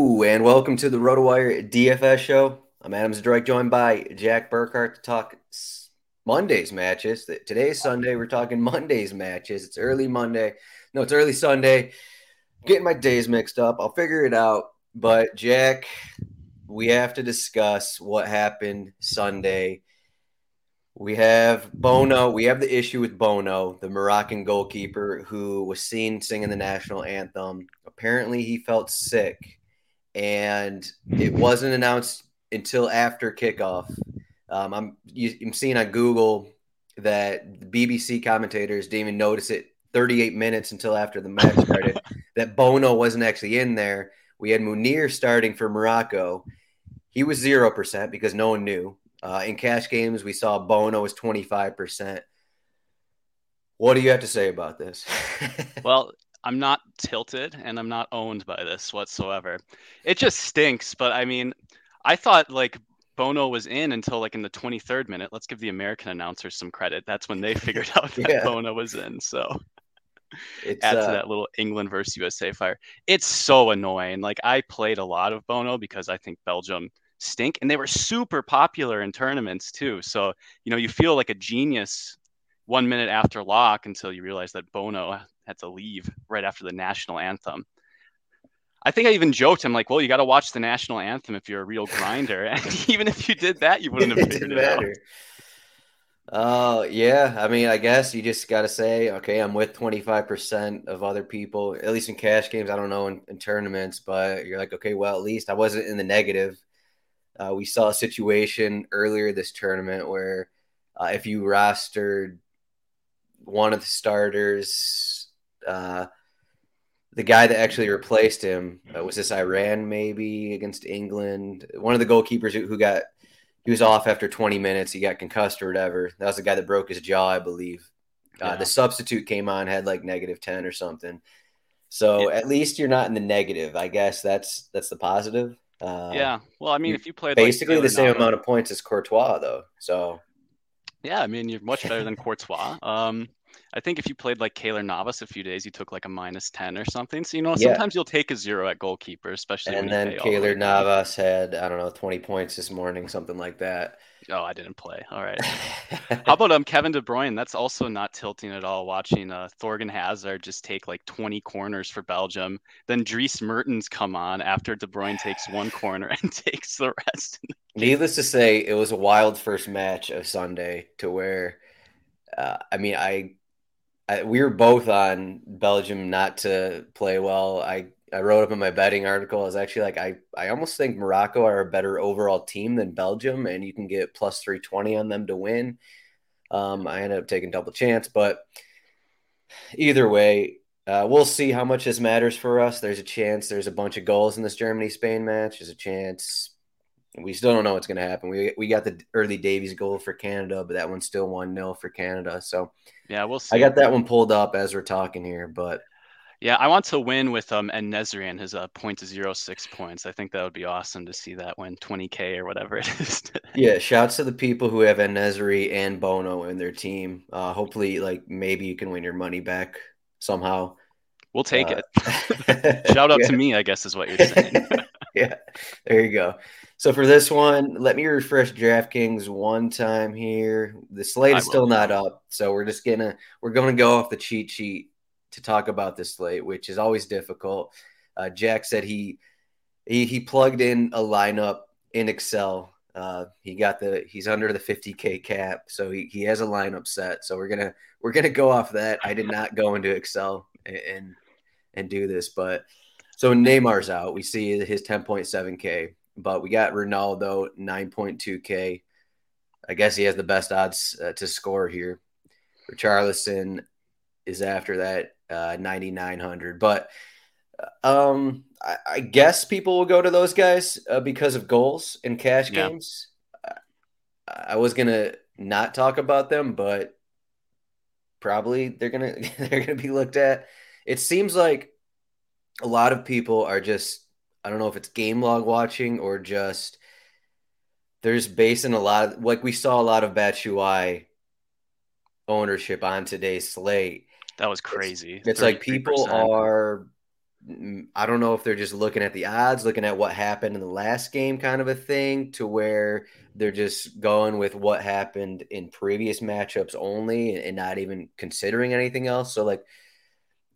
and welcome to the RotoWire DFS show. I'm Adam Zdroik, joined by Jack Burkhart to talk Monday's matches. Today's Sunday. We're talking Monday's matches. It's early Monday. No, it's early Sunday. Getting my days mixed up. I'll figure it out. But Jack, we have to discuss what happened Sunday. We have Bono. We have the issue with Bono, the Moroccan goalkeeper who was seen singing the national anthem. Apparently, he felt sick, and it wasn't announced until after kickoff. Um, I'm, I'm seeing on Google that the BBC commentators didn't even notice it 38 minutes until after the match started that Bono wasn't actually in there. We had Munir starting for Morocco. He was 0% because no one knew. Uh, in cash games, we saw Bono was 25%. What do you have to say about this? well, I'm not tilted and I'm not owned by this whatsoever. It just stinks, but I mean, I thought like Bono was in until like in the 23rd minute. Let's give the American announcers some credit. That's when they figured out that yeah. Bono was in. So it's, add uh... to that little England versus USA fire. It's so annoying. Like I played a lot of Bono because I think Belgium stink and they were super popular in tournaments too. So, you know, you feel like a genius one minute after lock until you realize that Bono had to leave right after the national anthem. I think I even joked I'm like, "Well, you got to watch the national anthem if you're a real grinder." and even if you did that, you wouldn't have figured it, it out. Oh, uh, yeah. I mean, I guess you just got to say, okay, I'm with 25% of other people, at least in cash games. I don't know in, in, tournaments, but you're like, okay, well, at least I wasn't in the negative. Uh, we saw a situation earlier this tournament where uh, if you rostered one of the starters, uh, the guy that actually replaced him uh, was this Iran maybe against England. One of the goalkeepers who, who got he was off after 20 minutes. He got concussed or whatever. That was the guy that broke his jaw, I believe. Uh, yeah. The substitute came on, had like negative 10 or something. So yeah. at least you're not in the negative. I guess that's that's the positive. Uh, yeah. Well, I mean, if you played basically like the same amount of points as Courtois, though. So yeah, I mean, you're much better than Courtois. Um, I think if you played like Keylor Navas a few days, you took like a minus 10 or something. So, you know, sometimes yeah. you'll take a zero at goalkeeper, especially And then Keylor Navas had, I don't know, 20 points this morning, something like that. Oh, I didn't play. All right. How about um Kevin De Bruyne? That's also not tilting at all. Watching uh Thorgan Hazard just take like 20 corners for Belgium. Then Dries Mertens come on after De Bruyne takes one corner and takes the rest. Needless to say, it was a wild first match of Sunday to where, uh, I mean, I We were both on Belgium not to play well. I, I wrote up in my betting article. I was actually like, I, I almost think Morocco are a better overall team than Belgium, and you can get plus 320 on them to win. Um, I ended up taking double chance, but either way, uh, we'll see how much this matters for us. There's a chance there's a bunch of goals in this Germany Spain match. There's a chance. We still don't know what's going to happen. We, we got the early Davies goal for Canada, but that one's still 1 0 for Canada. So, yeah, we'll see. I got that one pulled up as we're talking here, but Yeah, I want to win with um En-Nesyri and his uh point to zero six points. I think that would be awesome to see that win 20k or whatever it is. Today. Yeah, shouts to the people who have En-Nesyri and Bono in their team. Uh, hopefully, like maybe you can win your money back somehow. We'll take uh, it. Shout out yeah. to me, I guess is what you're saying. yeah, there you go. So for this one, let me refresh DraftKings one time here. The slate is still not up, so we're just gonna we're gonna go off the cheat sheet to talk about this slate, which is always difficult. Uh, Jack said he, he he plugged in a lineup in Excel. Uh, he got the he's under the 50k cap, so he, he has a lineup set. So we're gonna we're gonna go off that. I did not go into Excel and and, and do this, but so Neymar's out. We see his 10.7k, but we got Ronaldo 9.2k. I guess he has the best odds uh, to score here. Richarlison is after that uh, 9900 but um I, I, guess people will go to those guys uh, because of goals in cash yeah. games I, I was gonna not talk about them but probably they're gonna they're gonna be looked at it seems like a lot of people are just i don't know if it's game log watching or just there's basing a lot of like we saw a lot of Batshuayi ownership on today's slate that was crazy. It's, it's like people are mm, I don't know if they're just looking at the odds, looking at what happened in the last game kind of a thing to where they're just going with what happened in previous matchups only and not even considering anything else. So like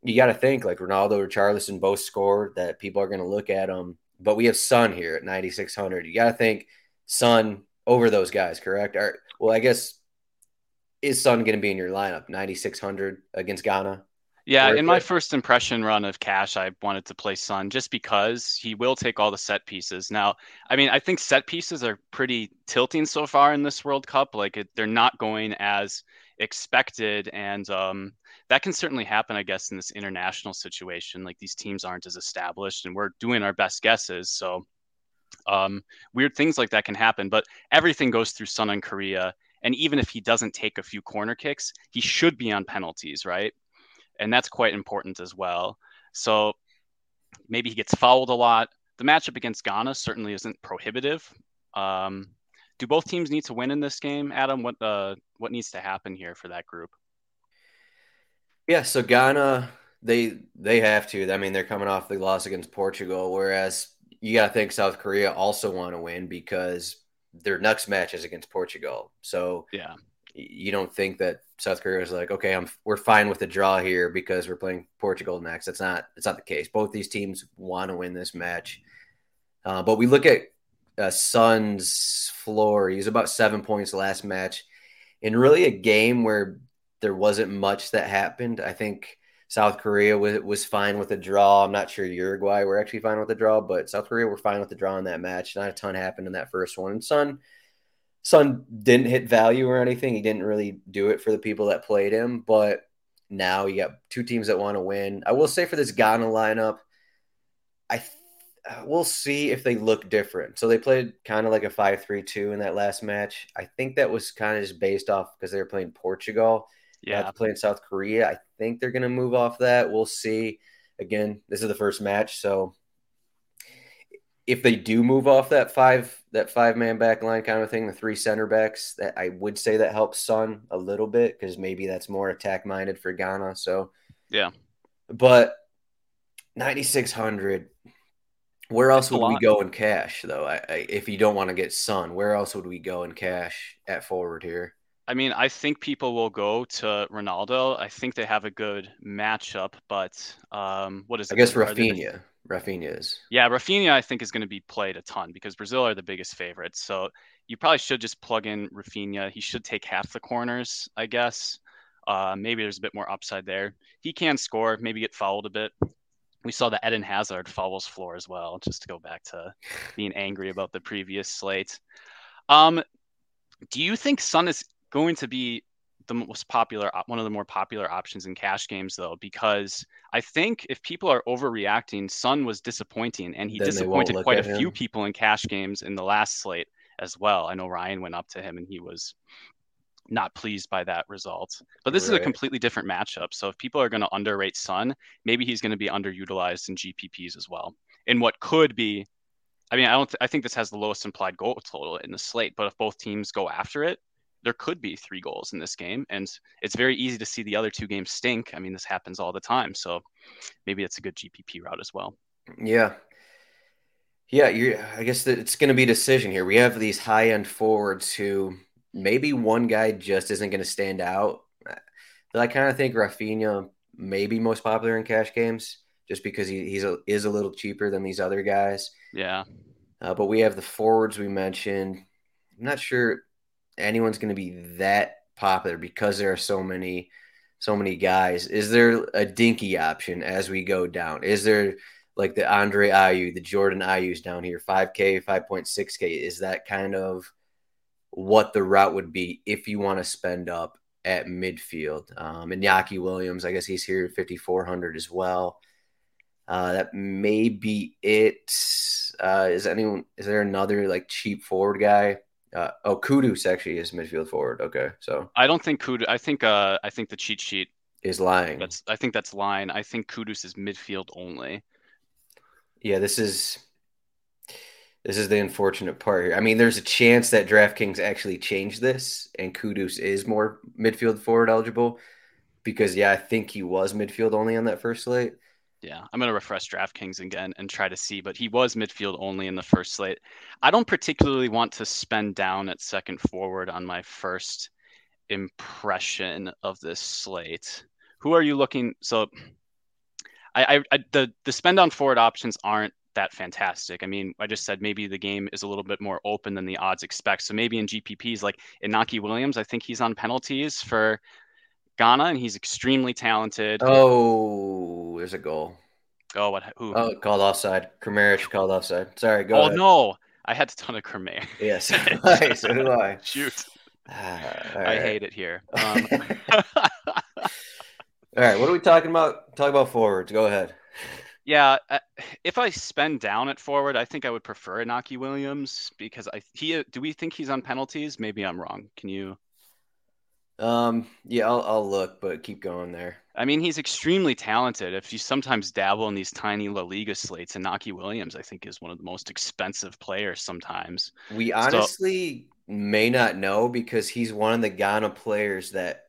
you got to think like Ronaldo or Richarlison both scored that people are going to look at them. But we have Son here at 9600. You got to think Son over those guys, correct? Or, well, I guess is Son going to be in your lineup? 9,600 against Ghana? Yeah, in my first impression run of cash, I wanted to play Son just because he will take all the set pieces. Now, I mean, I think set pieces are pretty tilting so far in this World Cup. Like it, they're not going as expected, and um, that can certainly happen, I guess, in this international situation. Like these teams aren't as established, and we're doing our best guesses. So um, weird things like that can happen. But everything goes through Son in Korea, and even if he doesn't take a few corner kicks, he should be on penalties, right? And that's quite important as well. So maybe he gets fouled a lot. The matchup against Ghana certainly isn't prohibitive. Um, do both teams need to win in this game, Adam? What uh, what needs to happen here for that group? Yeah, so Ghana they they have to. I mean, they're coming off the loss against Portugal, whereas you got to think South Korea also want to win because their next match is against Portugal. So yeah, you don't think that South Korea is like, okay, I'm we're fine with the draw here because we're playing Portugal next. That's not that's not the case. Both these teams want to win this match, uh, but we look at uh, Son's floor. He was about seven points last match, in really a game where there wasn't much that happened. I think South Korea was, was fine with a draw. I'm not sure Uruguay were actually fine with the draw, but South Korea were fine with the draw in that match. Not a ton happened in that first one. And Sun Son didn't hit value or anything. He didn't really do it for the people that played him. But now you got two teams that want to win. I will say for this Ghana lineup, I we'll see if they look different. So they played kind of like a 5-3-2 in that last match. I think that was kind of just based off because they were playing Portugal yeah, playing South Korea. I think they're going to move off that. We'll see. Again, this is the first match, so if they do move off that five that five man back line kind of thing, the three center backs, that I would say that helps Son a little bit because maybe that's more attack minded for Ghana. So yeah, but ninety six hundred. Where else would we go in cash though? I, I, if you don't want to get Son, where else would we go in cash at forward here? I mean, I think people will go to Ronaldo. I think they have a good matchup, but um, what is it? I guess Raphinha. Raphinha is. Yeah, Raphinha, I think, is going to be played a ton because Brazil are the biggest favorites. So you probably should just plug in Raphinha. He should take half the corners, I guess. Uh, maybe there's a bit more upside there. He can score, maybe get fouled a bit. We saw the Eden Hazard fouls floor as well, just to go back to being angry about the previous slate. Um, do you think Son is going to be the most popular one of the more popular options in cash games though? Because i think if people are overreacting Son was disappointing and he then disappointed quite a few people in cash games in the last slate as well. I know ryan went up to him and he was not pleased by that result. But this right. is a completely different matchup. So if people are going to underrate Son, maybe he's going to be underutilized in GPPs as well. In what could be, I mean, I don't. Th- I think this has the lowest implied goal total in the slate. But if both teams go after it, there could be three goals in this game, and it's very easy to see the other two games stink. I mean, this happens all the time. So maybe it's a good GPP route as well. Yeah, yeah, you I guess it's going to be a decision here. We have these high end forwards who maybe one guy just isn't going to stand out. But I kind of think Raphinha may be most popular in cash games just because he he's a, is a little cheaper than these other guys. Yeah. Uh, but we have the forwards we mentioned. I'm not sure anyone's going to be that popular because there are so many so many guys. Is there a dinky option as we go down? Is there like the Andre Ayew, the Jordan Ayew's down here, 5K, 5.6K. Is that kind of what the route would be if you want to spend up at midfield? Um, and Yaki Williams, I guess he's here at 5,400 as well. Uh, that may be it. Uh, is anyone? Is there another like cheap forward guy? Uh, oh, Kudus actually is midfield forward. Okay, so I don't think Kudus. I think uh, I think the cheat sheet is lying. That's I think that's lying. I think Kudus is midfield only yeah, this is this is the unfortunate part here. I mean, there's a chance that DraftKings actually changed this and Kudus is more midfield forward eligible because yeah, I think he was midfield only on that first slate. Yeah, I'm going to refresh DraftKings again and try to see, but he was midfield only in the first slate. I don't particularly want to spend down at second forward on my first impression of this slate. Who are you looking? So I, I, the the spend on forward options aren't that fantastic. I mean, I just said maybe the game is a little bit more open than the odds expect. So maybe in GPPs like Inaki Williams, I think he's on penalties for Ghana, and he's extremely talented. Oh, there's a goal. Oh, what? Who? Oh, called offside. Kramaric called offside. Sorry, go. Oh ahead. no, I had a ton of Kramaric. Yes, so do I. Shoot. Ah, I hate it here. Um, All right, what are we talking about? Talk about forwards. Go ahead. Yeah, if I spend down at forward, I think I would prefer Inaki Williams because I he do we think he's on penalties? Maybe I'm wrong. Can you? Um. Yeah, I'll I'll look, but keep going there. I mean, he's extremely talented. If you sometimes dabble in these tiny La Liga slates, Inaki Williams, I think, is one of the most expensive players sometimes. We honestly so, may not know because he's one of the Ghana players that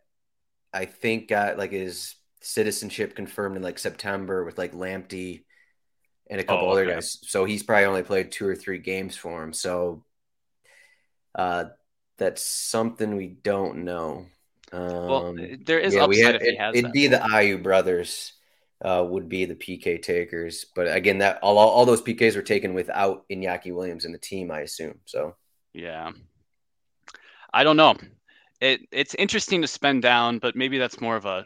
I think got like his citizenship confirmed in like September with like Lamptey and a couple oh, other guys. So he's probably only played two or three games for him. So uh, that's something we don't know. Um, well, there is yeah, we had, it, would be the Ayew brothers uh, would be the PK takers, but again, that all, all those PKs were taken without Iñaki Williams in the team, I assume. So yeah, I don't know it it's interesting to spend down, but maybe that's more of a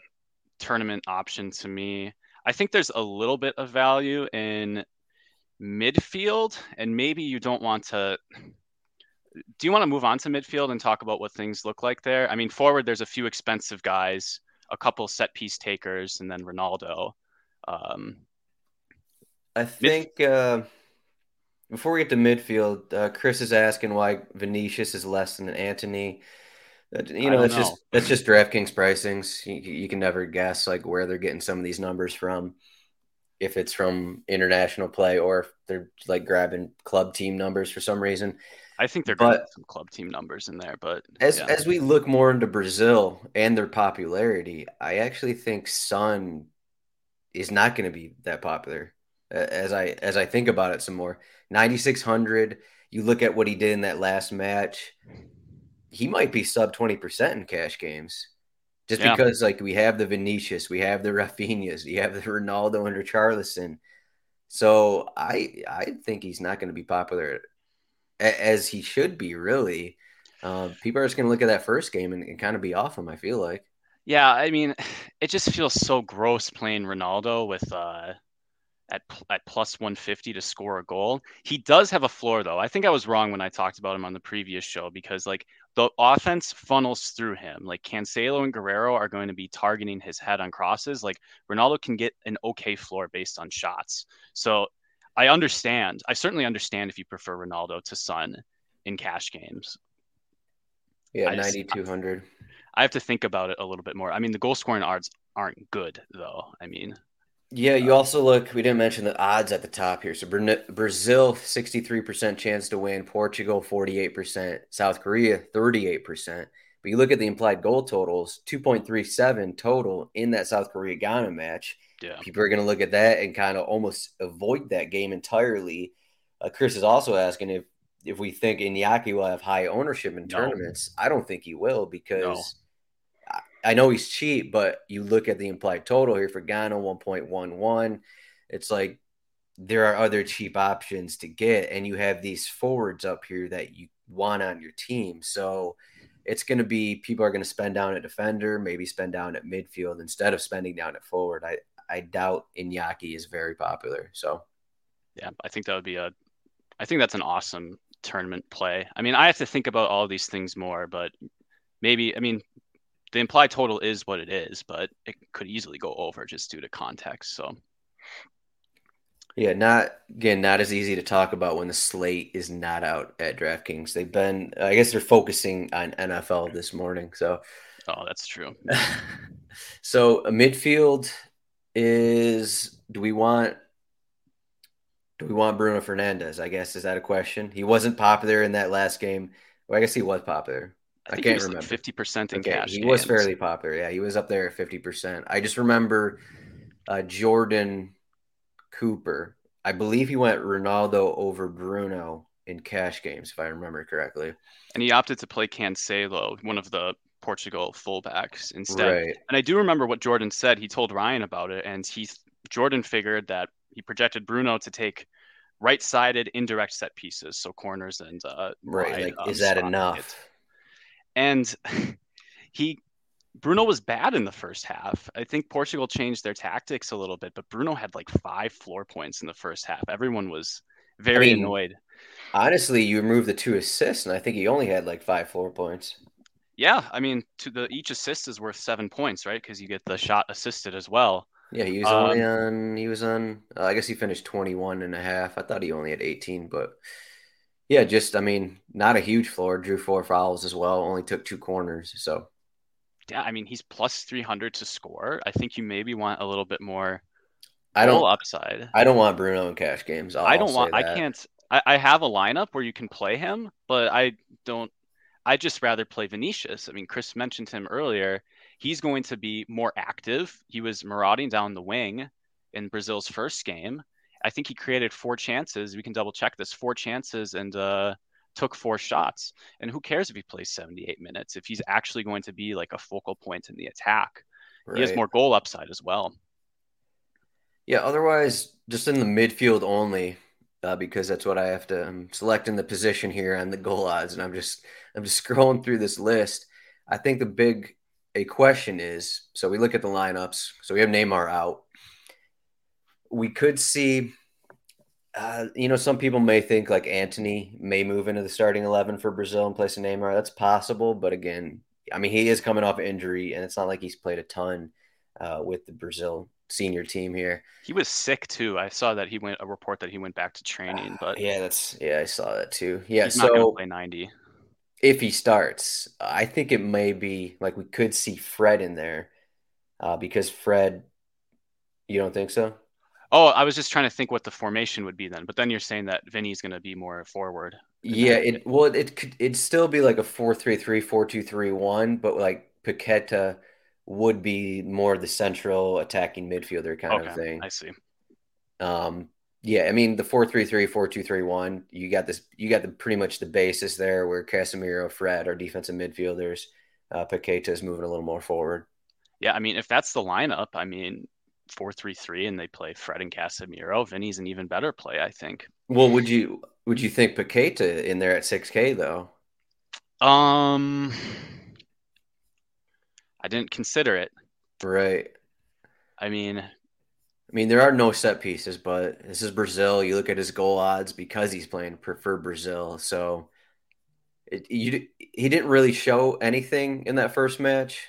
tournament option to me. I think there's a little bit of value in midfield, and maybe you don't want to. Do you want to move on to midfield and talk about what things look like there? I mean, forward, there's a few expensive guys, a couple set piece takers, and then Ronaldo. Um, I think mid- uh, before we get to midfield, uh, Chris is asking why Vinicius is less than Antony. You know, it's know. just that's just DraftKings pricings. You, you, can never guess like where they're getting some of these numbers from. If it's from international play or if they're like grabbing club team numbers for some reason. I think they're but some club team numbers in there, but as yeah. as we look more into Brazil and their popularity, I actually think Son is not going to be that popular. As I as I think about it some more, ninety six hundred. You look at what he did in that last match he might be sub 20% in cash games. Just yeah. because like we have the Vinicius, we have the Raphinhas, we have the Ronaldo and Richarlison. So I I think he's not going to be popular as he should be, really. Uh, people are just going to look at that first game and, and kind of be off him. I feel like. Yeah, I mean, it just feels so gross playing Ronaldo with uh, at at plus 150 to score a goal. He does have a floor though. I think I was wrong when I talked about him on the previous show because like the offense funnels through him. Like Cancelo and Guerreiro are going to be targeting his head on crosses. Like Ronaldo can get an okay floor based on shots. So I understand. I certainly understand if you prefer Ronaldo to Son in cash games. Yeah, ninety two hundred. I have to think about it a little bit more. I mean, the goal scoring odds aren't good though. I mean, yeah, you also look. We didn't mention the odds at the top here. So Brazil, sixty-three percent chance to win. Portugal, forty-eight percent. South Korea, thirty-eight percent. But you look at the implied goal totals, two point three seven total in that South Korea Ghana match. Yeah, people are going to look at that and kind of almost avoid that game entirely. Uh, Chris is also asking if if we think Iñaki will have high ownership in no. tournaments. I don't think he will because. I know he's cheap, but you look at the implied total here for Ghana, 1.11. It's like there are other cheap options to get, and you have these forwards up here that you want on your team. So it's going to be people are going to spend down at defender, maybe spend down at midfield instead of spending down at forward. I, I doubt Iñaki is very popular. So, yeah, I think that would be a, I think that's an awesome tournament play. I mean, I have to think about all these things more, but maybe, I mean, the implied total is what it is, but it could easily go over just due to context. So, yeah, not again, not as easy to talk about when the slate is not out at DraftKings. They've been, I guess, they're focusing on NFL this morning. So, oh, that's true. so a midfield is. Do we want? Do we want Bruno Fernandes? I guess is that a question? He wasn't popular in that last game. Well, I guess he was popular. I, I can't remember. Fifty percent in okay, cash. He games. was fairly popular. Yeah, he was up there at fifty percent. I just remember uh, Jordan Cooper. I believe he went Ronaldo over Bruno in cash games, if I remember correctly. And he opted to play Cancelo, one of the Portugal fullbacks, instead. Right. And I do remember what Jordan said. He told Ryan about it, and he Jordan figured that he projected Bruno to take right-sided indirect set pieces, so corners and uh, right. Wide, like, um, is that enough? And he Bruno was bad in the first half. I think Portugal changed their tactics a little bit, but Bruno had like five floor points in the first half. Everyone was very I mean, annoyed. Honestly, you remove the two assists, and I think he only had like five floor points. Yeah, I mean, to the each assist is worth seven points, right? Because you get the shot assisted as well. Yeah, he was um, only on. He was on. Uh, I guess he finished 21 and a half. I thought he only had 18, but yeah, just I mean, not a huge floor. Drew four fouls as well. Only took two corners. So yeah, I mean he's plus three hundred to score. I think you maybe want a little bit more. I don't upside. I don't want Bruno in cash games. I'll, I do not want. I can't. I, I have a lineup where you can play him, but I don't. I just rather play Vinicius. I mean, Chris mentioned him earlier. He's going to be more active. He was marauding down the wing in Brazil's first game. I think he created four chances. We can double check this four chances and uh, took four shots. And who cares if he plays 78 minutes if he's actually going to be like a focal point in the attack? Right. He has more goal upside as well. Yeah, otherwise, just in the midfield only, uh, because that's what I have to. I'm selecting the position here on the goal odds, and I'm just I'm just scrolling through this list. I think the big a question is so we look at the lineups. So we have Neymar out we could see uh, you know, some people may think like Antony may move into the starting 11 for Brazil and place a Neymar. That's possible. But again, I mean, he is coming off injury, and it's not like he's played a ton uh, with the Brazil senior team here. He was sick too. I saw that he went a report that he went back to training, but yeah, that's yeah, I saw that too. Yeah, he's so not to play 90. If he starts, I think it may be like we could see Fred in there uh, because Fred. You don't think so? Oh, I was just trying to think what the formation would be then. But then you're saying that Vinny's going to be more forward. Yeah, it well it could it'd still be like a 4-3-3, 4-2-3-1, but like Paqueta would be more the central attacking midfielder kind okay, of thing. I see. Um yeah, I mean the 4-3-3, 4-2-3-1, you got this you got the pretty much the basis there where Casemiro, Fred are defensive midfielders. Uh Paqueta is moving a little more forward. Yeah, I mean if that's the lineup, I mean four three three and they play Fred and Casemiro, Vinny's an even better play, I think. Well, would you would you think Paqueta in there at six K though? Um, I didn't consider it. Right. I mean, I mean there are no set pieces, but this is Brazil. You look at his goal odds because he's playing prefer Brazil, so. It, you, he didn't really show anything in that first match,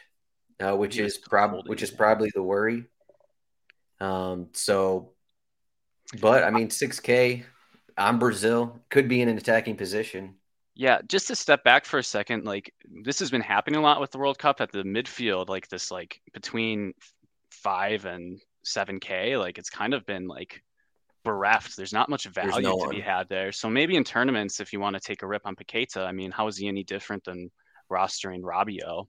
uh, which is probably which is probably the worry. Um, so, but I mean, 6K, I'm Brazil could be in an attacking position. Yeah, just to step back for a second, like this has been happening a lot with the World Cup at the midfield, like this, like between five and seven K, like it's kind of been like bereft. There's not much value no to one. be had there. So maybe in tournaments, if you want to take a rip on Paqueta, I mean, how is he any different than rostering Rabiot?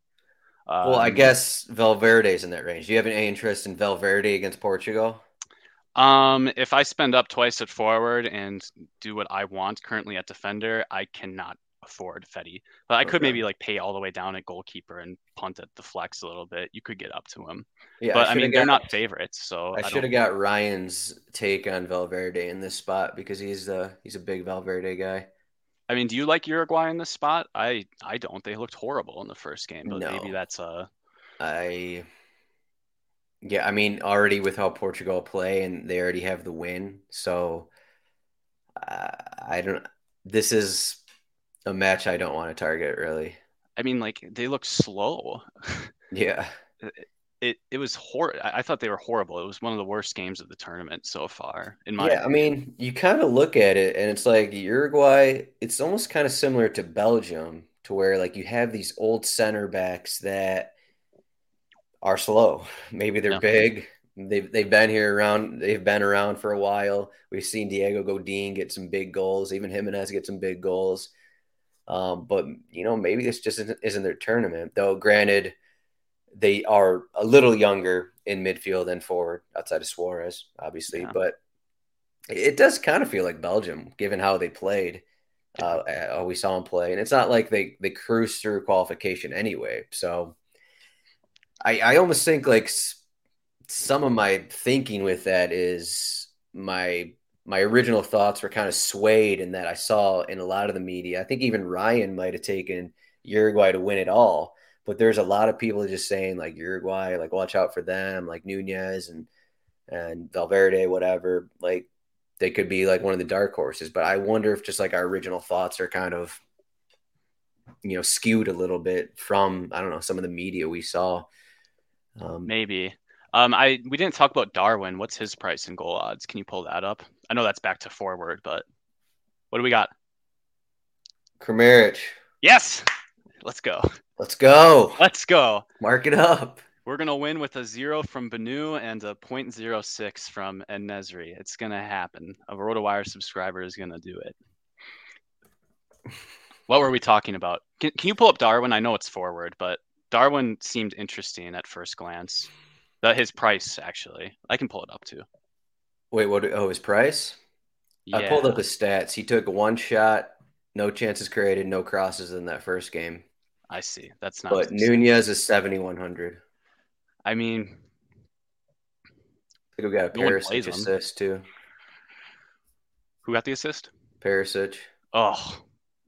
Well, I Um, guess Valverde's in that range. Do you have any interest in Valverde against Portugal? Um, if I spend up twice at forward and do what I want currently at defender, I cannot afford Fede. But I could Okay. maybe like pay all the way down at goalkeeper and punt at the flex a little bit. You could get up to him. Yeah, but I, shoulda mean, they're not favorites, so I I, should have got Ryan's take on Valverde in this spot because he's uh he's a big Valverde guy. I mean, do you like Uruguay in this spot? I I don't. They looked horrible in the first game, but maybe that's uh I yeah, I mean already with how Portugal play and they already have the win, so uh, I don't. This is a match I don't want to target really. I mean, like they look slow. Yeah, It it was horrible. I I thought they were horrible. It was one of the worst games of the tournament so far, in my yeah. I mean, you kind of look at it and it's like Uruguay. It's almost kind of similar to Belgium, to where like you have these old center backs that are slow. Maybe they're Yeah. big. They've they've been here around. They've been around for a while. We've seen Diego Godin get some big goals. Even Giménez get some big goals. Um, but you know, maybe this just isn't, isn't their tournament. Though, granted, they are a little younger in midfield and forward outside of Suarez, obviously. Yeah. But it does kind of feel like Belgium, given how they played. Uh, how we saw them play, and it's not like they they cruised through qualification anyway. So, I I almost think like s- some of my thinking with that is my my original thoughts were kind of swayed in that I saw in a lot of the media. I think even Ryan might have taken Uruguay to win it all, but there's a lot of people just saying like Uruguay, like watch out for them, like Nunez and and Valverde, whatever. Like they could be like one of the dark horses. But I wonder if just like our original thoughts are kind of you know skewed a little bit from I don't know some of the media we saw. Um, maybe. Um, I we didn't talk about Darwin. What's his price and goal odds? Can you pull that up? I know that's back to forward, but what do we got? Kramaric, Yes, let's go. let's go, Let's go. mark it up. We're gonna win with a zero from Bono and a .06 from Nesyri. It's gonna happen. A RotoWire subscriber is gonna do it. What were we talking about? Can, can you pull up Darwin? I know it's forward, but Darwin seemed interesting at first glance. That his price actually. I can pull it up too. Wait, what? Oh, his price? Yeah. I pulled up his stats. He took one shot, no chances created, no crosses in that first game. I see. That's not. But Nunez is seventy one hundred. I mean, I think we got a No Perisic assist too. who got the assist? Perisic. Oh,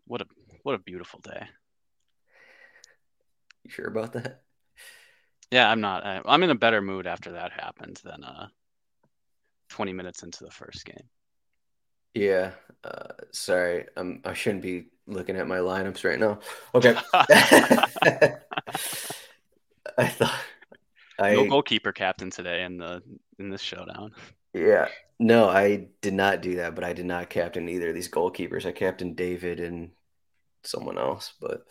what a what a beautiful day. You sure about that? Yeah, I'm not. I, I'm in a better mood after that happened than uh, 20 minutes into the first game. Yeah. Uh, sorry, I'm, I shouldn't be looking at my lineups right now. Okay. I thought I no goalkeeper captain today in the in this showdown. yeah no I did not do that, but I did not captain either of these goalkeepers. I captained David and someone else, but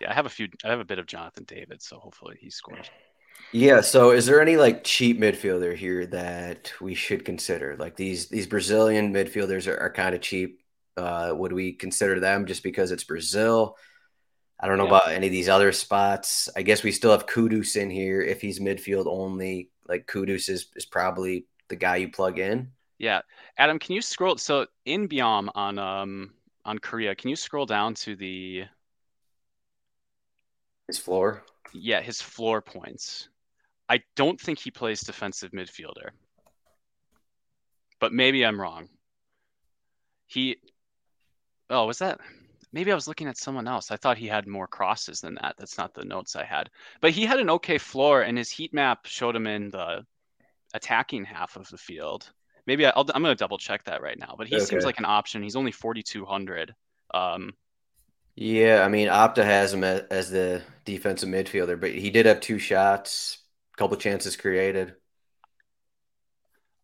Yeah, I have a few. I have a bit of Jonathan David, so hopefully he scores. yeah. So is there any like cheap midfielder here that we should consider? Like these these Brazilian midfielders are, are kind of cheap. Uh, would we consider them just because it's Brazil? I don't know Yeah. about any of these other spots. I guess we still have Kudus in here if he's midfield only. Like Kudus is, is probably the guy you plug in. Yeah, Adam, can you scroll? So In-beom on um on Korea, can you scroll down to the His floor. yeah his floor points? I don't think he plays defensive midfielder, but maybe I'm wrong. He oh was that maybe I was looking at someone else. I thought he had more crosses than that. That's not the notes I had. But he had an okay floor, and his heat map showed him in the attacking half of the field. Maybe I, I'll, I'm going to double check that right now. But he seems like an option. He's only 4,200. Um, Yeah, I mean Opta has him as, as the defensive midfielder, but he did have two shots, a couple chances created.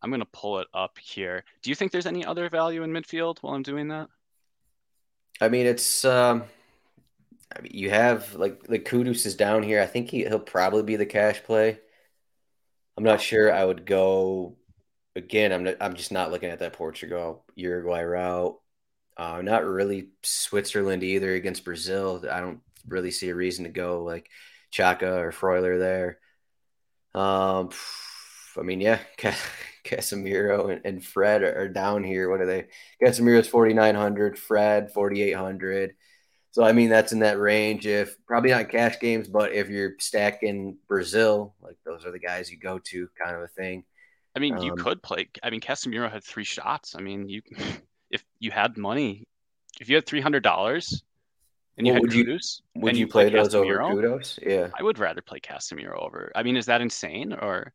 I'm going to pull it up here. Do you think there's any other value in midfield while I'm doing that? I mean, it's um, I mean, you have like the Kudus is down here. I think he he'll probably be the cash play. I'm not sure. I would go again. I'm not, I'm just not looking at that Portugal Uruguay route. Uh, not really Switzerland either against Brazil. I don't really see a reason to go like Xhaka or Freuler there. Um, I mean, yeah, Casemiro and, and Fred are, are, down here. What are they? Casemiro's 4,900, Fred 4,800. So, I mean, that's in that range. If probably not cash games, but if you're stacking Brazil, like those are the guys you go to kind of a thing. I mean, um, you could play. I mean, Casemiro had three shots. I mean, you if you had money, if you had $300 and you well, had would you, would you, you play those Casemiro, over Kudus? Yeah. I would rather play Casemiro over. I mean, is that insane or?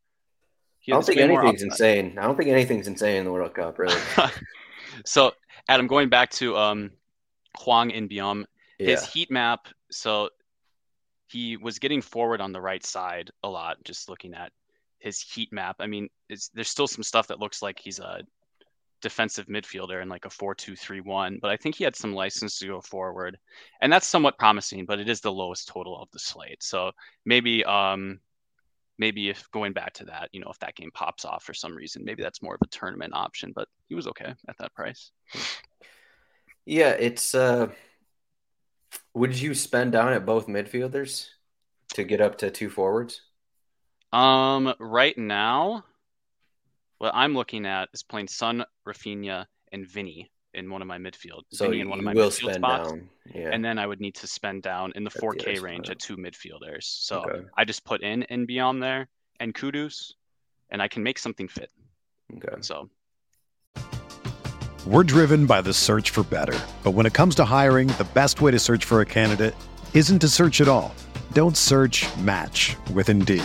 I don't think anything's insane. I don't think anything's insane in the World Cup, really. so, Adam, going back to um, Hwang In-beom, yeah. his heat map. So he was getting forward on the right side a lot. Just looking at his heat map. I mean, there's still some stuff that looks like he's a defensive midfielder in like a 4-2-3-1, but I think he had some license to go forward, and that's somewhat promising. But it is the lowest total of the slate, so maybe um, maybe if going back to that, you know, if that game pops off for some reason, maybe that's more of a tournament option. But he was okay at that price. Yeah, it's. uh Would you spend down at both midfielders to get up to two forwards? Um, right now, what I'm looking at is playing Son, Raphinha, and Vinny in one of my midfield. So Vinny in one of my will midfield spots. Down. Yeah. And then I would need to spend down in the 4K range at two midfielders. So okay. I just put in and beyond there and Kudus, and I can make something fit. Okay. So we're driven by the search for better. But when it comes to hiring, the best way to search for a candidate isn't to search at all. Don't search match with Indeed.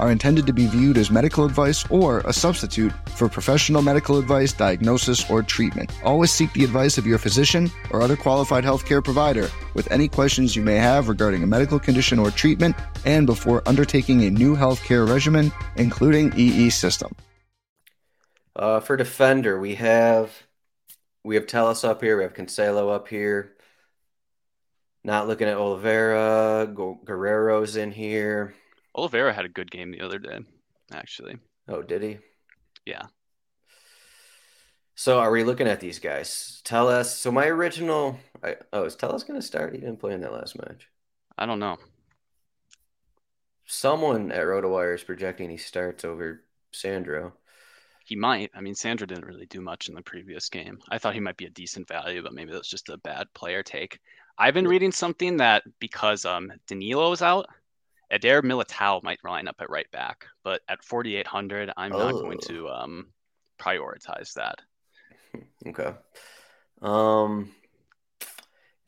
are intended to be viewed as medical advice or a substitute for professional medical advice, diagnosis, or treatment. Always seek the advice of your physician or other qualified healthcare provider with any questions you may have regarding a medical condition or treatment and before undertaking a new healthcare regimen, including EE system. Uh, for defender, we have we have Telles up here. We have Cancelo up here. Not looking at Oliveira. Guerreiro's in here. Oliveira had a good game the other day, actually. Oh, did he? Yeah. So are we looking at these guys? Telles. So my original. I, oh, is Telles going to start? He didn't play in that last match. I don't know. Someone at RotoWire is projecting he starts over Sandro. He might. I mean, Sandro didn't really do much in the previous game. I thought he might be a decent value, but maybe that's just a bad player take. I've been reading something that because um Danilo is out, Eder Militao might line up at right back, but at 4,800, I'm oh. not going to oh. um prioritize that. Okay. Um.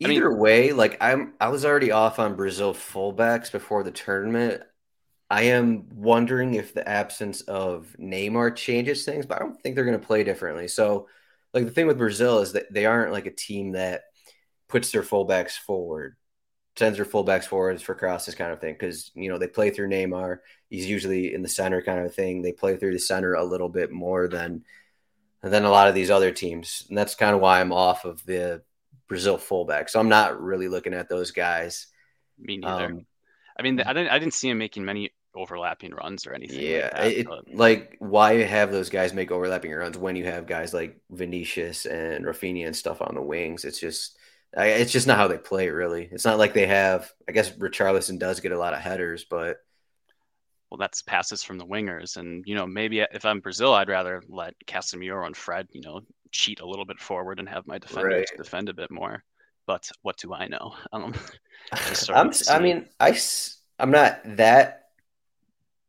I mean- Either way, like I'm, I was already off on Brazil fullbacks before the tournament. I am wondering if the absence of Neymar changes things, but I don't think they're going to play differently. So, like the thing with Brazil is that they aren't like a team that puts their fullbacks forward, sends their fullbacks forwards for crosses kind of thing. Because you know they play through Neymar. He's usually in the center kind of thing. They play through the center a little bit more than than a lot of these other teams, and that's kind of why I'm off of the Brazil fullback. So I'm not really looking at those guys. Me neither. Um, I mean, I didn't I didn't see him making many overlapping runs or anything. Yeah, like, that, it, but- like why have those guys make overlapping runs when you have guys like Vinicius and Raphinha and stuff on the wings? It's just, I, it's just not how they play. Really, it's not like they have. I guess Richarlison does get a lot of headers, but well, that's passes from the wingers, and you know maybe if I'm Brazil, I'd rather let Casemiro and Fred, you know, cheat a little bit forward and have my defenders Right. defend a bit more. But what do I know? Um, I'm. I mean, I I'm not that.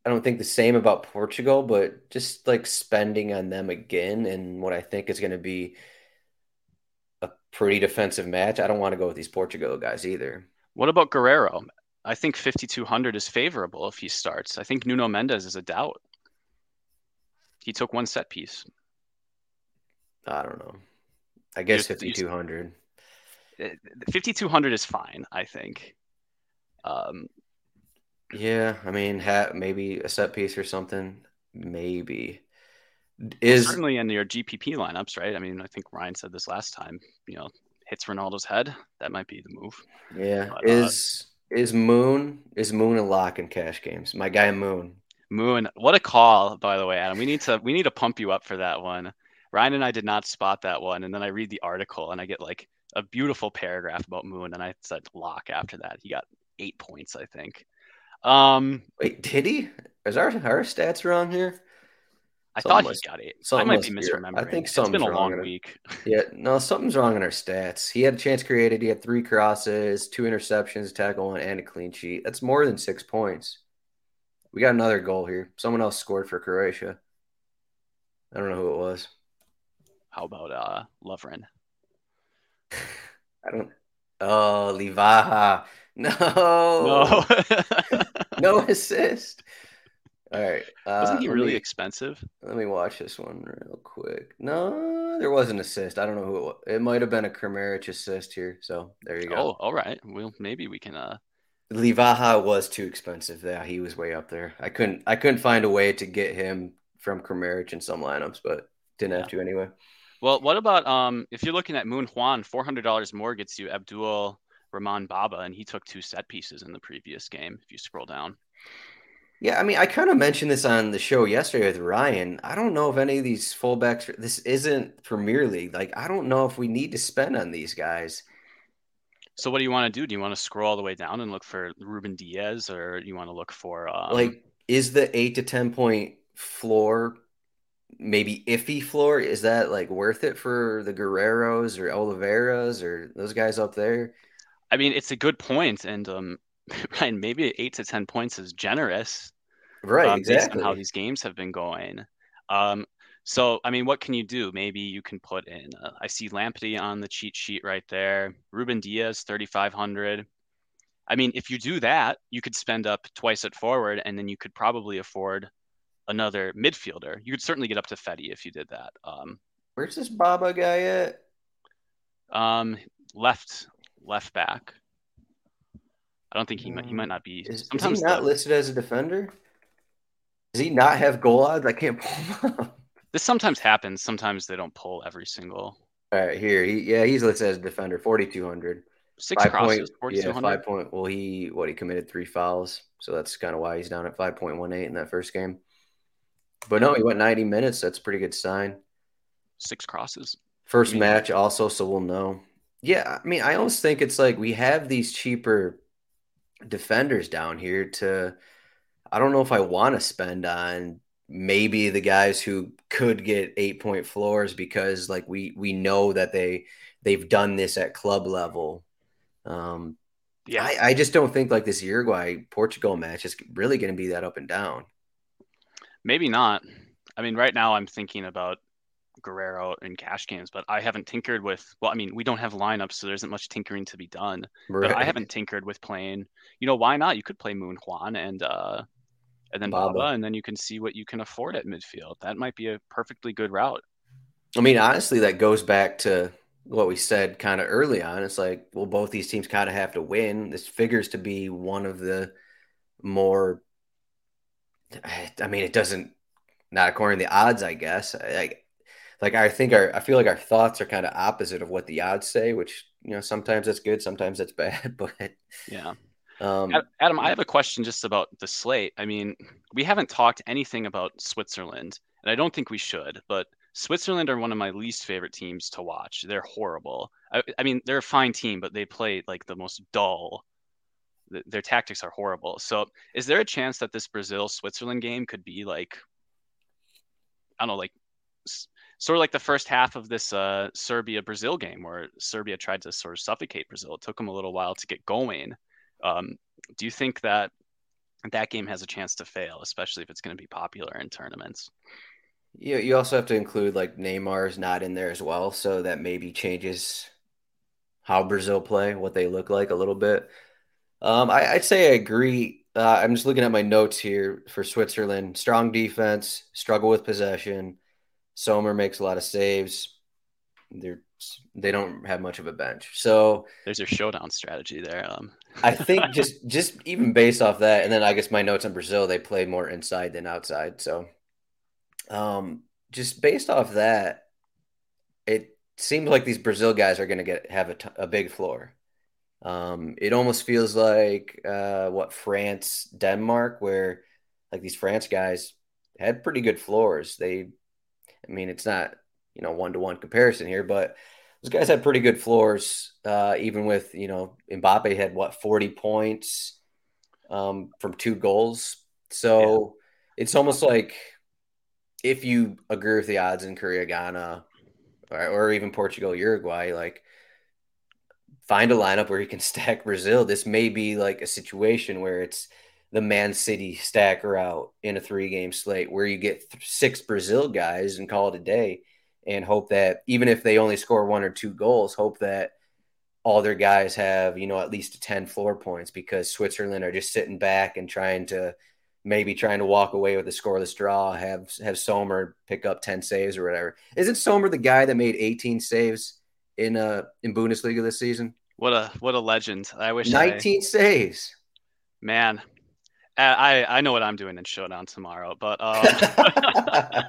I don't think the same about Portugal, but just like spending on them again, and what I think is going to be pretty defensive match. I don't want to go with these Portugal guys either. what about Guerreiro? I think 5200 is favorable if he starts. I think Nuno Mendes is a doubt. He took one set piece. I don't know. I guess 5200. Uh, 5200 is fine, I think. Um, Yeah, I mean, ha maybe a set piece or something. Maybe is certainly in your GPP lineups, right? I mean, I think Ryan said this last time. You know, hits Ronaldo's head. That might be the move. yeah but, uh, is is Moon is Moon a lock in cash games? My guy Moon. Moon, what a call, by the way, Adam. We need to we need to pump you up for that one. Ryan and I did not spot that one, and then I read the article and I get like a beautiful paragraph about Moon, and I said lock after that. He got eight points, I think. Um, Wait, did he? Is our our stats wrong here? I Something thought must- he got eight. I might be be- misremembering. I think it's been a long week. Yeah, no, something's wrong in our stats. He had a chance created. He had three crosses, two interceptions, tackle one, and a clean sheet. That's more than six points. We got another goal here. Someone else scored for Croatia. I don't know who it was. How about uh Lovren? I don't. Oh, Livaja. No. No, No assist. All right. Uh, wasn't he really me- expensive? Let me watch this one real quick. No, there was an assist. I don't know who it was. It might have been a Kramaric assist here. So there you go. Oh, all right. Well, maybe we can. Uh, Livaja was too expensive. Yeah, he was way up there. I couldn't I couldn't find a way to get him from Kramaric in some lineups, but didn't have to anyway. well, what about um if you're looking at Moon Hwan, four hundred dollars more gets you Abdul Rahman Baba, and he took two set pieces in the previous game. If you scroll down, Yeah, I mean, I kind of mentioned this on the show yesterday with Ryan. I don't know if any of these fullbacks. This isn't Premier League. Like, I don't know if we need to spend on these guys. so what do you want to do? Do you want to scroll all the way down and look for Ruben Dias, or you want to look for um, like, is the eight to ten point floor maybe iffy floor? Is that like worth it for the Guerreiros or Oliveras or those guys up there? I mean, it's a good point, and um, Ryan, maybe eight to ten points is generous. Right, um, based on how these games have been going. Um, so, I mean, what can you do? Maybe you can put in. Uh, I see Lamptey on the cheat sheet right there. Ruben Dias, thirty five hundred. I mean, if you do that, you could spend up twice at forward, and then you could probably afford another midfielder. You could certainly get up to Fede if you did that. Um, Where's this Baba guy at? um, left, left back. I don't think he might. He might not be. Is, is he sometimes not the- listed as a defender? Does he not have goal odds? I can't pull him up. this sometimes happens. Sometimes they don't pull every single All right, here. He, yeah, he's listed as a defender, 4,200. six Five crosses, point, forty yeah, five point. Well, he what he committed three fouls, so that's kind of why he's down at 5.18 in that first game. But no, he went 90 minutes. That's a pretty good sign. six crosses. First Yeah. match, also, so we'll know. Yeah, I mean, I almost think it's like we have these cheaper defenders down here to. I don't know if I want to spend on maybe the guys who could get eight point floors because like we we know that they they've done this at club level. Um, Yeah, I, I just don't think like this Uruguay Portugal match is really going to be that up and down. maybe not. I mean, right now I'm thinking about Guerreiro and cash games, but I haven't tinkered with. Well, I mean, we don't have lineups, so there isn't much tinkering to be done. Right. But I haven't tinkered with playing. You know, why not? You could play Moon Hwan and uh, and then Baba. Baba, and then you can see what you can afford at midfield. That might be a perfectly good route. I mean, honestly, that goes back to what we said kind of early on. It's like, well, both these teams kind of have to win. This figures to be one of the more. I mean, it doesn't not according to the odds, I guess. Like, like I think our I feel like our thoughts are kind of opposite of what the odds say, which you know sometimes that's good, sometimes that's bad. But yeah. Um, Adam, I have a question just about the slate. I mean, we haven't talked anything about Switzerland, and I don't think we should. But Switzerland are one of my least favorite teams to watch. They're horrible. I, I mean, they're a fine team, but they play like the most dull. Their tactics are horrible. So, is there a chance that this Brazil Switzerland game could be like, I don't know, like sort of like the first half of this uh, Serbia Brazil game where Serbia tried to sort of suffocate Brazil? It took them a little while to get going. Um, do you think that that game has a chance to fail, especially if it's going to be popular in tournaments? You you also have to include like Neymar's not in there as well, so that maybe changes how Brazil play, what they look like a little bit. Um, I, would say I agree. Uh, I'm just looking at my notes here for Switzerland. Strong defense, struggle with possession. Sommer makes a lot of saves. They're they don't have much of a bench. So there's your showdown strategy there. Um. I think just just even based off that, and then I guess my notes on Brazil, they play more inside than outside. So um, just based off that, it seems like these Brazil guys are going to get have a, t- a big floor. Um, it almost feels like uh, what France, Denmark, where like these France guys had pretty good floors. They, I mean, it's not you know one to one comparison here, but those guys had pretty good floors. Uh, even with you know Mbappe had what forty points um, from two goals, so yeah. it's almost like if you agree with the odds in Korea, Ghana, or, or even Portugal, Uruguay, like find a lineup where you can stack Brazil. This may be like a situation where it's the Man City stacker out in a three game slate where you get th- six Brazil guys and call it a day and hope that even if they only score one or two goals, hope that all their guys have, you know, at least 10 floor points because Switzerland are just sitting back and trying to maybe trying to walk away with a scoreless draw, have have Sommer pick up 10 saves or whatever. Isn't Sommer the guy that made 18 saves in uh in Bundesliga this season? What a what a legend. I wish 19 I, saves. Man. I I know what I'm doing in Showdown tomorrow, but um,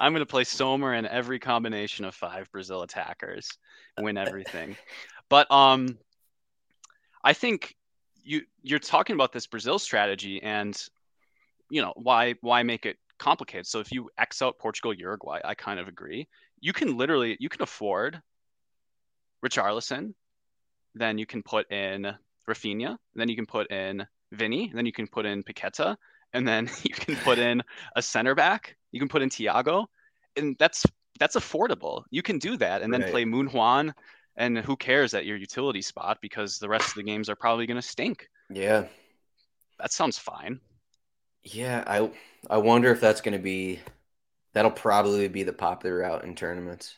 I'm going to play Sommer in every combination of five Brazil attackers, win everything. But um, I think you you're talking about this Brazil strategy, and you know why why make it complicated so if you x out portugal uruguay i kind of agree you can literally you can afford richarlison then you can put in Raphinha then you can put in vinny then you can put in paqueta and then you can put in a center back you can put in Thiago and that's that's affordable you can do that and then right. play moon Hwan, and who cares at your utility spot because the rest of the games are probably going to stink yeah that sounds fine yeah, I I wonder if that's going to be that'll probably be the popular route in tournaments.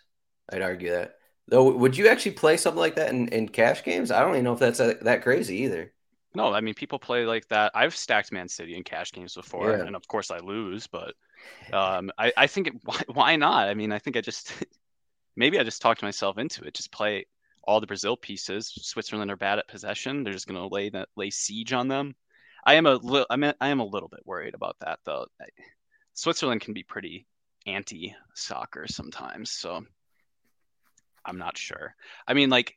I'd argue that. Though, would you actually play something like that in, in cash games? I don't even know if that's a, that crazy either. No, I mean people play like that. I've stacked Man City in cash games before, yeah. and of course I lose. But um, I, I think it, why, why not? I mean, I think I just maybe I just talked myself into it. Just play all the Brazil pieces. Switzerland are bad at possession. They're just going to lay that lay siege on them. I am a little. I mean, I am a little bit worried about that though. Switzerland can be pretty anti soccer sometimes, so I'm not sure. I mean, like,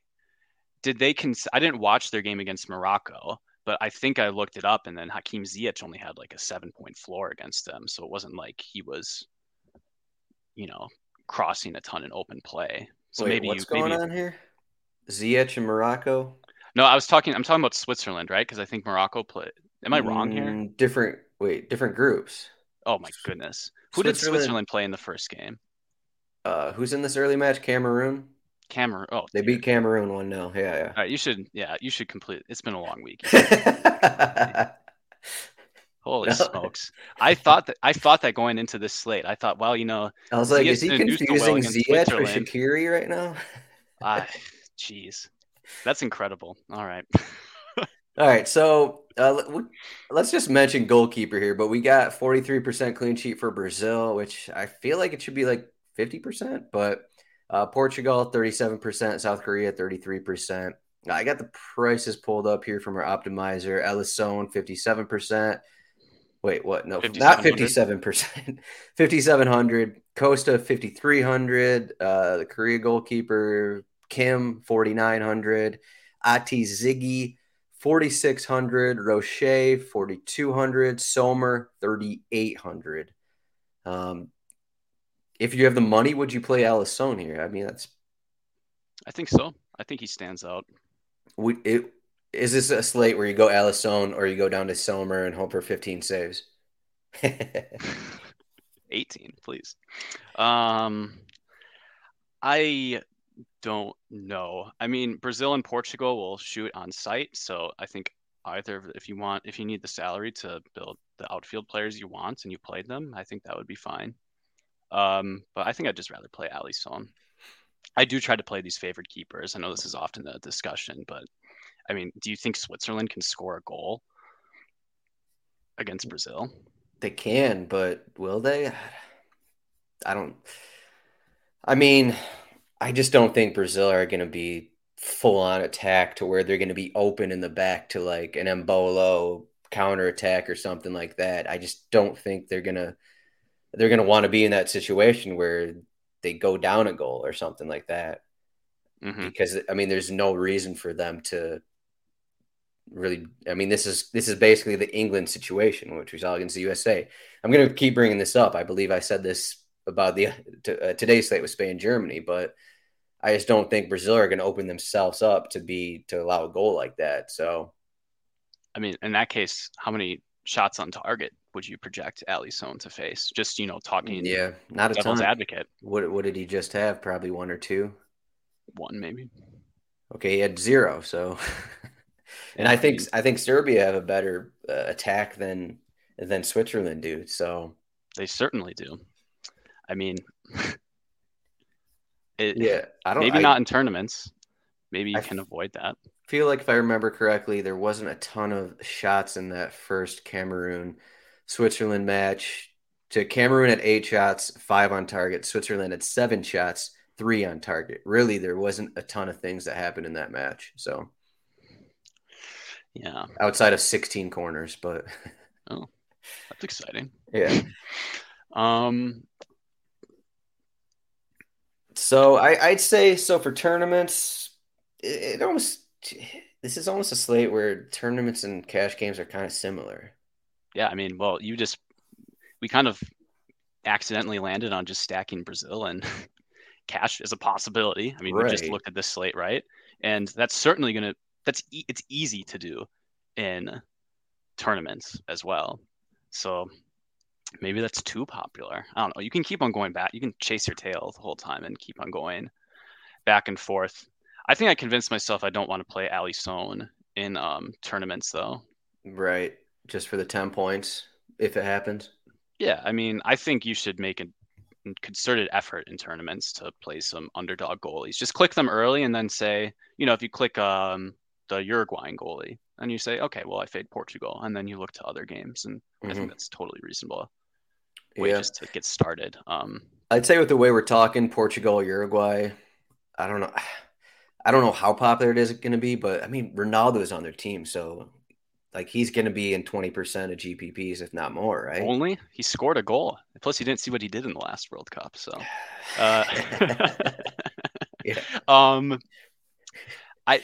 did they? Cons- I didn't watch their game against Morocco, but I think I looked it up, and then Hakim Ziyech only had like a seven point floor against them, so it wasn't like he was, you know, crossing a ton in open play. So Wait, maybe what's you, going maybe, on here? Ziyech and Morocco. No, I was talking. I'm talking about Switzerland, right? Because I think Morocco played. Am I wrong here? Mm, different. Wait, different groups. Oh my goodness. Who did Switzerland play in the first game? Uh, who's in this early match? Cameroon. Cameroon. Oh, they beat Cameroon one 0 Yeah, yeah. All right, you should. Yeah, you should complete. It's been a long week. Holy smokes! I thought that I thought that going into this slate, I thought, well, you know, I was like, is he confusing Ziyech for Shaqiri right now? Ah, jeez, that's incredible. All right. All right, so uh, let's just mention goalkeeper here, but we got 43% clean sheet for Brazil, which I feel like it should be like 50%, but uh, Portugal 37%, South Korea 33%. I got the prices pulled up here from our optimizer. Alisson 57%. Wait, what? No, not 57%. 5700. Costa 5300. Uh, the Korea goalkeeper Kim 4900. Ati-Zigi 4600 Rochet 4200 Sommer 3800 um if you have the money would you play Alisson here? I mean that's I think so. I think he stands out. We, it, is this a slate where you go Alisson or you go down to Sommer and hope for 15 saves? 18 please. Um I don't know. I mean, Brazil and Portugal will shoot on site, so I think either if you want, if you need the salary to build the outfield players you want and you played them, I think that would be fine. Um, but I think I'd just rather play Alisson. I do try to play these favored keepers. I know this is often the discussion, but I mean, do you think Switzerland can score a goal against Brazil? They can, but will they? I don't. I mean, I just don't think Brazil are going to be full on attack to where they're going to be open in the back to like an Embolo counter attack or something like that. I just don't think they're going to they're going to want to be in that situation where they go down a goal or something like that. Mm-hmm. Because I mean there's no reason for them to really I mean this is this is basically the England situation which we saw against the USA. I'm going to keep bringing this up. I believe I said this about the to, uh, today's slate with Spain Germany, but I just don't think Brazil are going to open themselves up to be to allow a goal like that. So, I mean, in that case, how many shots on target would you project Alisson to face? Just you know, talking. Yeah, not a devil's ton. advocate. What what did he just have? Probably one or two. One maybe. Okay, he had zero. So, and I think I think Serbia have a better uh, attack than than Switzerland do. So they certainly do. I mean, it, yeah, I don't. Maybe I, not in tournaments. Maybe you I can avoid that. Feel like if I remember correctly, there wasn't a ton of shots in that first Cameroon Switzerland match. To Cameroon at eight shots, five on target. Switzerland at seven shots, three on target. Really, there wasn't a ton of things that happened in that match. So, yeah, outside of 16 corners, but oh, that's exciting. Yeah. Um, so I, I'd say so for tournaments, it, it, almost this is almost a slate where tournaments and cash games are kind of similar. Yeah, I mean, well, you just we kind of accidentally landed on just stacking Brazil and cash is a possibility. I mean, right. we just looked at this slate, right? And that's certainly going to that's e- it's easy to do in tournaments as well. So maybe that's too popular. I don't know. You can keep on going back. You can chase your tail the whole time and keep on going back and forth. I think I convinced myself I don't want to play Alisson in um, tournaments though. Right. Just for the 10 points if it happens. Yeah, I mean, I think you should make a concerted effort in tournaments to play some underdog goalies. Just click them early and then say, you know, if you click um, the Uruguayan goalie and you say, okay, well, I fade Portugal, and then you look to other games, and mm-hmm. I think mm-hmm. that's totally reasonable way yeah. just to get started. Um, I'd say with the way we're talking, Portugal, Uruguay, I don't know. I don't know how popular it is going to be, but I mean, Ronaldo is on their team, so like he's going to be in 20% of GPPs, if not more, right? Only he scored a goal. Plus, you didn't see what he did in the last World Cup, so. Uh, yeah. Um, I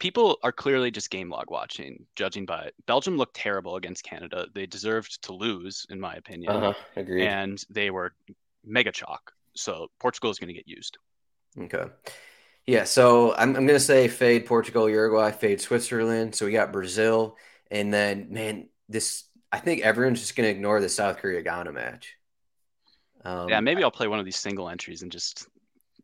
people are clearly just game log watching, judging by it. Belgium looked terrible against Canada. They deserved to lose, in my opinion. Uh-huh, agreed. And they were mega chalk. So Portugal is going to get used. Okay. Yeah, so I'm, I'm going to say fade Portugal, Uruguay, fade Switzerland. So we got Brazil. And then, man, this, I think everyone's just going to ignore the South Korea Ghana match. Um, yeah, maybe I'll play one of these single entries and just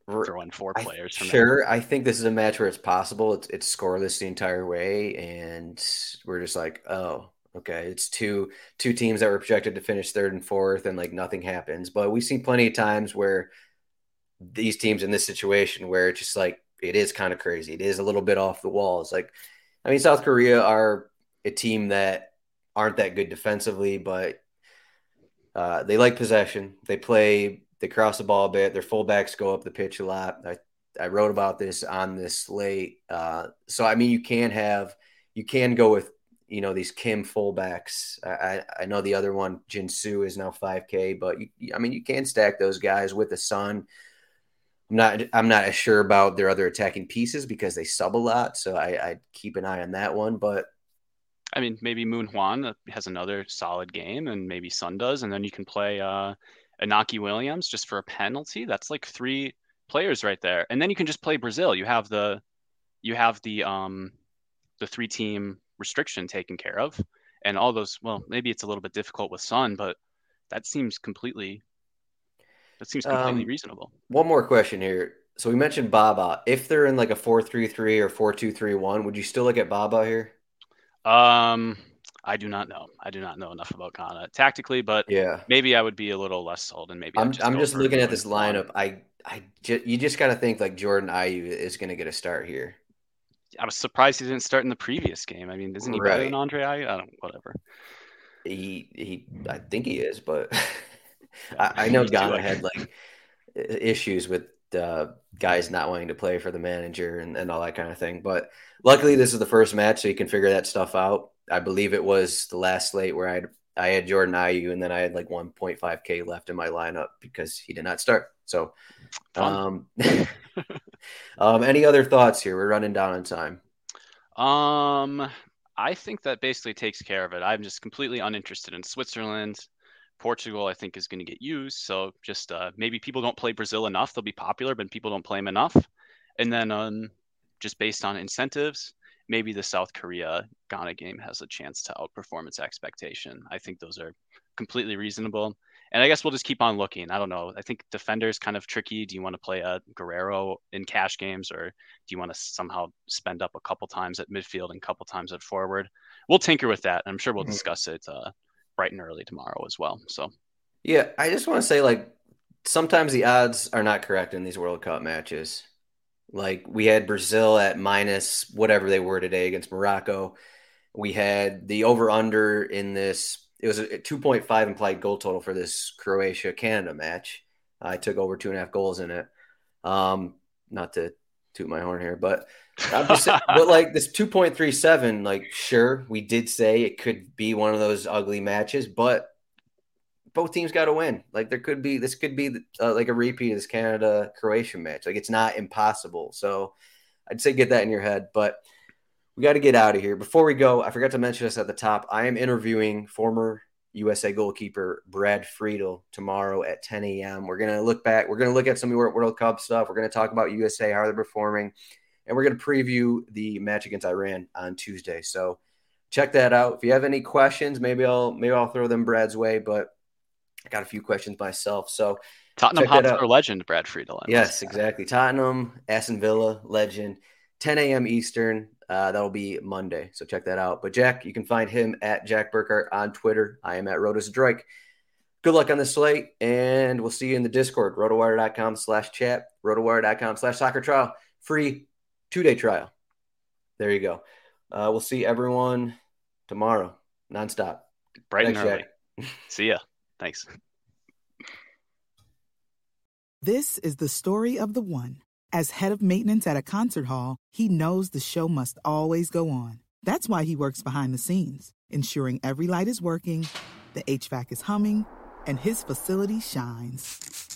throw in four players. I, sure. I think this is a match where it's possible. It's, it's scoreless the entire way, and we're just like, oh, Okay, it's two two teams that were projected to finish third and fourth, and like nothing happens. But we've seen plenty of times where these teams in this situation where it's just like it is kind of crazy. It is a little bit off the walls. Like, I mean, South Korea are a team that aren't that good defensively, but uh, they like possession. They play, they cross the ball a bit. Their fullbacks go up the pitch a lot. I, I wrote about this on this slate. Uh, so, I mean, you can have, you can go with, you know, these Kim fullbacks. I, I know the other one, Jinsu, is now 5K, but you, I mean, you can stack those guys with the Son. I'm not I'm not as sure about their other attacking pieces because they sub a lot, so I, I keep an eye on that one. But I mean, maybe Moon Hwan has another solid game, and maybe Son does, and then you can play uh, Iñaki Williams just for a penalty. That's like three players right there, and then you can just play Brazil. You have the you have the um the three team restriction taken care of, and all those. Well, maybe it's a little bit difficult with Son, but that seems completely that seems completely um, reasonable. One more question here. So we mentioned Baba. If they're in like a four-three-three or four-two-three-one, would you still look at Baba here? Um, I do not know. I do not know enough about Ghana tactically, but yeah, maybe I would be a little less sold, and maybe I'm just, I'm just looking at this lineup. I I ju- you just got to think like Jordan Ayew is going to get a start here. I was surprised he didn't start in the previous game. I mean, isn't he right. better than Andre Ayew? I don't whatever. He he, I think he is, but I, I know Ghana had like issues with uh, guys not wanting to play for the manager and, and all that kind of thing. But luckily, this is the first match, so you can figure that stuff out. I believe it was the last slate where I had I had Jordan Ayew, and then I had like 1.5k left in my lineup because he did not start. So, um, um, any other thoughts here? We're running down on time. Um, I think that basically takes care of it. I'm just completely uninterested in Switzerland. Portugal, I think, is going to get used. So just uh, maybe people don't play Brazil enough; they'll be popular, but people don't play them enough. And then um, just based on incentives, maybe the South Korea Ghana game has a chance to outperform its expectation. I think those are completely reasonable. And I guess we'll just keep on looking. I don't know. I think defender is kind of tricky. Do you want to play a Guerreiro in cash games, or do you want to somehow spend up a couple times at midfield and a couple times at forward? We'll tinker with that. I'm sure we'll mm-hmm. discuss it uh, bright and early tomorrow as well. So, yeah, I just want to say like sometimes the odds are not correct in these World Cup matches. Like we had Brazil at minus whatever they were today against Morocco. We had the over under in this. It was a 2.5 implied goal total for this Croatia Canada match. I took over two and a half goals in it. Um, not to toot my horn here, but saying, but like this 2.37, like sure, we did say it could be one of those ugly matches, but both teams got to win. Like there could be this could be uh, like a repeat of this Canada Croatian match. Like it's not impossible. So I'd say get that in your head, but we got to get out of here. Before we go, I forgot to mention this at the top. I am interviewing former USA goalkeeper Brad Friedel tomorrow at 10 a.m. We're gonna look back. We're gonna look at some of your World Cup stuff. We're gonna talk about USA, how they're performing, and we're gonna preview the match against Iran on Tuesday. So check that out. If you have any questions, maybe I'll maybe I'll throw them Brad's way. But I got a few questions myself. So Tottenham Hotspur legend Brad Friedel. Yes, exactly. Tottenham, Aston Villa legend. 10 a.m. Eastern. Uh, that'll be Monday. So check that out. But Jack, you can find him at Jack Burkhart on Twitter. I am at Rotos Drake. Good luck on the slate, and we'll see you in the Discord, rotowire.com slash chat, rotowire.com slash soccer trial. Free two day trial. There you go. Uh, we'll see everyone tomorrow, nonstop. Bright Thanks, and early. Jack. see ya. Thanks. This is the story of the one. As head of maintenance at a concert hall, he knows the show must always go on. That's why he works behind the scenes, ensuring every light is working, the HVAC is humming, and his facility shines.